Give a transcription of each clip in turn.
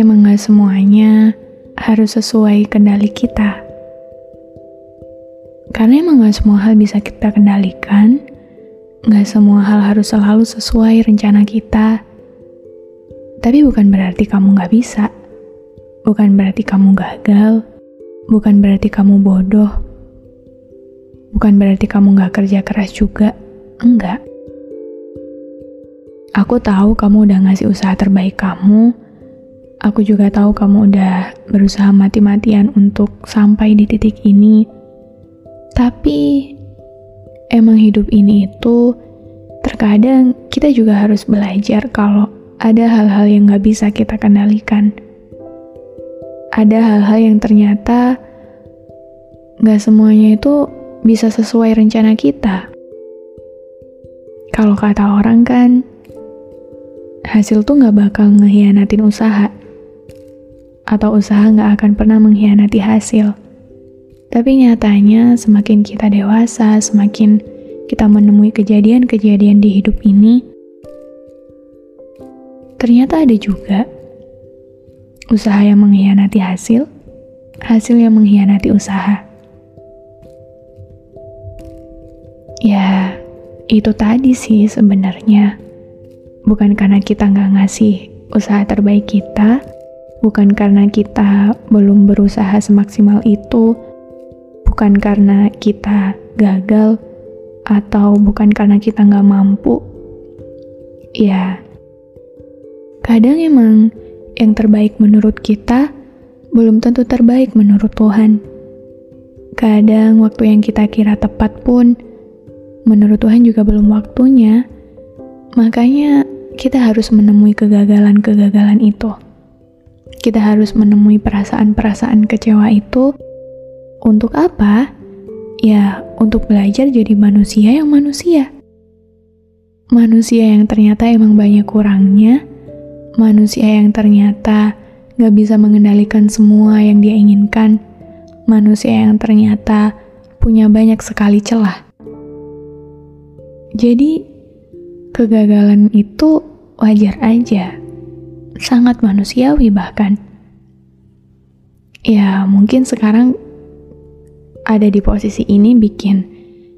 Emang gak semuanya harus sesuai kendali kita. Karena emang gak semua hal bisa kita kendalikan, gak semua hal harus selalu sesuai rencana kita. Tapi bukan berarti kamu gak bisa, bukan berarti kamu gagal, bukan berarti kamu bodoh, bukan berarti kamu gak kerja keras juga, enggak. Aku tahu kamu udah ngasih usaha terbaik kamu, Aku juga tahu kamu udah berusaha mati-matian untuk sampai di titik ini. Tapi emang hidup ini itu terkadang kita juga harus belajar kalau ada hal-hal yang gak bisa kita kendalikan. Ada hal-hal yang ternyata gak semuanya itu bisa sesuai rencana kita. Kalau kata orang kan, hasil tuh gak bakal ngehianatin usaha atau usaha nggak akan pernah mengkhianati hasil. Tapi nyatanya semakin kita dewasa, semakin kita menemui kejadian-kejadian di hidup ini, ternyata ada juga usaha yang mengkhianati hasil, hasil yang mengkhianati usaha. Ya, itu tadi sih sebenarnya. Bukan karena kita nggak ngasih usaha terbaik kita, bukan karena kita belum berusaha semaksimal itu, bukan karena kita gagal, atau bukan karena kita nggak mampu. Ya, kadang emang yang terbaik menurut kita belum tentu terbaik menurut Tuhan. Kadang waktu yang kita kira tepat pun, menurut Tuhan juga belum waktunya. Makanya kita harus menemui kegagalan-kegagalan itu kita harus menemui perasaan-perasaan kecewa itu untuk apa? Ya, untuk belajar jadi manusia yang manusia. Manusia yang ternyata emang banyak kurangnya, manusia yang ternyata gak bisa mengendalikan semua yang dia inginkan, manusia yang ternyata punya banyak sekali celah. Jadi, kegagalan itu wajar aja sangat manusiawi bahkan. Ya, mungkin sekarang ada di posisi ini bikin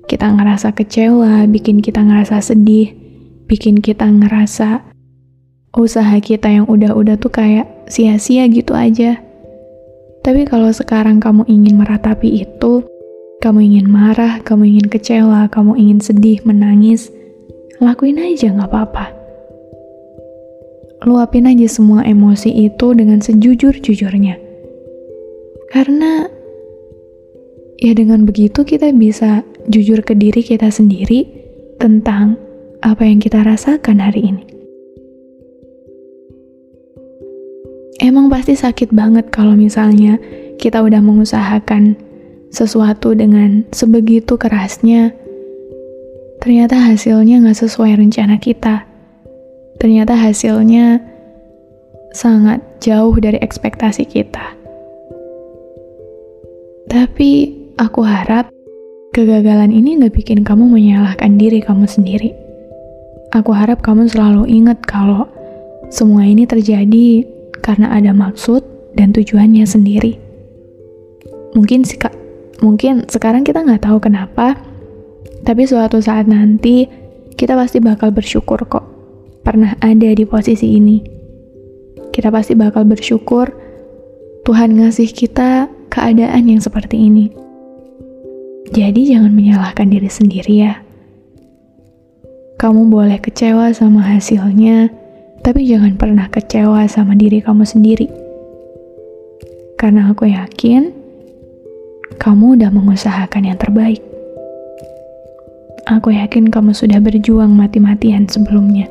kita ngerasa kecewa, bikin kita ngerasa sedih, bikin kita ngerasa usaha kita yang udah-udah tuh kayak sia-sia gitu aja. Tapi kalau sekarang kamu ingin meratapi itu, kamu ingin marah, kamu ingin kecewa, kamu ingin sedih, menangis, lakuin aja gak apa-apa luapin aja semua emosi itu dengan sejujur-jujurnya. Karena ya dengan begitu kita bisa jujur ke diri kita sendiri tentang apa yang kita rasakan hari ini. Emang pasti sakit banget kalau misalnya kita udah mengusahakan sesuatu dengan sebegitu kerasnya, ternyata hasilnya nggak sesuai rencana kita ternyata hasilnya sangat jauh dari ekspektasi kita. Tapi aku harap kegagalan ini gak bikin kamu menyalahkan diri kamu sendiri. Aku harap kamu selalu ingat kalau semua ini terjadi karena ada maksud dan tujuannya sendiri. Mungkin sih mungkin sekarang kita nggak tahu kenapa, tapi suatu saat nanti kita pasti bakal bersyukur kok pernah ada di posisi ini. Kita pasti bakal bersyukur Tuhan ngasih kita keadaan yang seperti ini. Jadi jangan menyalahkan diri sendiri ya. Kamu boleh kecewa sama hasilnya, tapi jangan pernah kecewa sama diri kamu sendiri. Karena aku yakin kamu udah mengusahakan yang terbaik. Aku yakin kamu sudah berjuang mati-matian sebelumnya.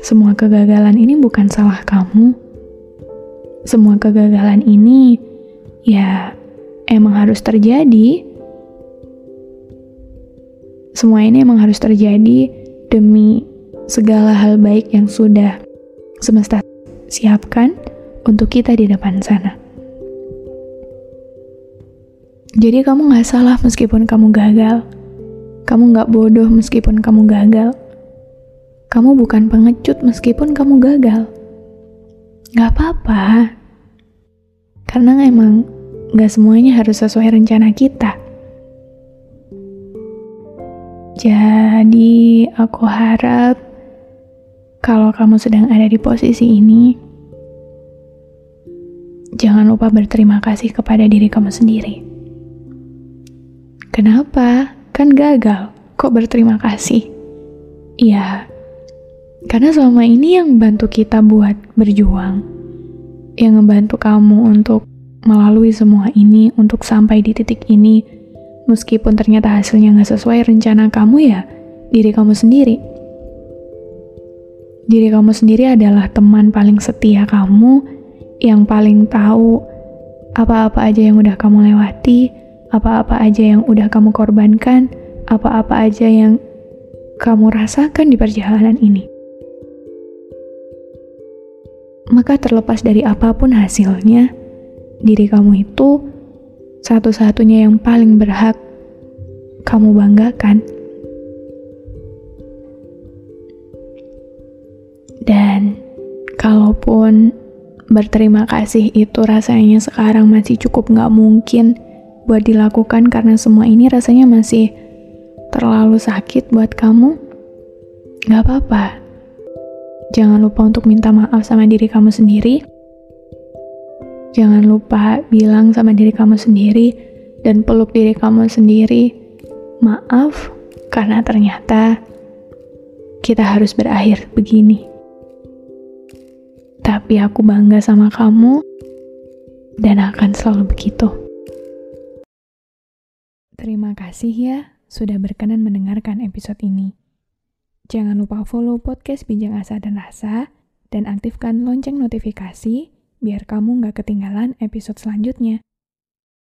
Semua kegagalan ini bukan salah kamu. Semua kegagalan ini ya emang harus terjadi. Semua ini emang harus terjadi demi segala hal baik yang sudah semesta siapkan untuk kita di depan sana. Jadi kamu gak salah meskipun kamu gagal. Kamu gak bodoh meskipun kamu gagal. Kamu bukan pengecut meskipun kamu gagal. Gak apa-apa. Karena emang gak semuanya harus sesuai rencana kita. Jadi aku harap kalau kamu sedang ada di posisi ini, jangan lupa berterima kasih kepada diri kamu sendiri. Kenapa? Kan gagal. Kok berterima kasih? Ya, karena selama ini yang bantu kita buat berjuang, yang ngebantu kamu untuk melalui semua ini, untuk sampai di titik ini, meskipun ternyata hasilnya nggak sesuai rencana kamu ya, diri kamu sendiri. Diri kamu sendiri adalah teman paling setia kamu, yang paling tahu apa-apa aja yang udah kamu lewati, apa-apa aja yang udah kamu korbankan, apa-apa aja yang kamu rasakan di perjalanan ini. Maka terlepas dari apa pun hasilnya, diri kamu itu satu-satunya yang paling berhak kamu banggakan. Dan kalaupun berterima kasih itu rasanya sekarang masih cukup nggak mungkin, buat dilakukan karena semua ini rasanya masih terlalu sakit buat kamu, gak apa-apa. Jangan lupa untuk minta maaf sama diri kamu sendiri. Jangan lupa bilang sama diri kamu sendiri dan peluk diri kamu sendiri. Maaf, karena ternyata kita harus berakhir begini. Tapi aku bangga sama kamu dan akan selalu begitu. Terima kasih ya sudah berkenan mendengarkan episode ini. Jangan lupa follow podcast Bincang Asa dan Rasa dan aktifkan lonceng notifikasi biar kamu nggak ketinggalan episode selanjutnya.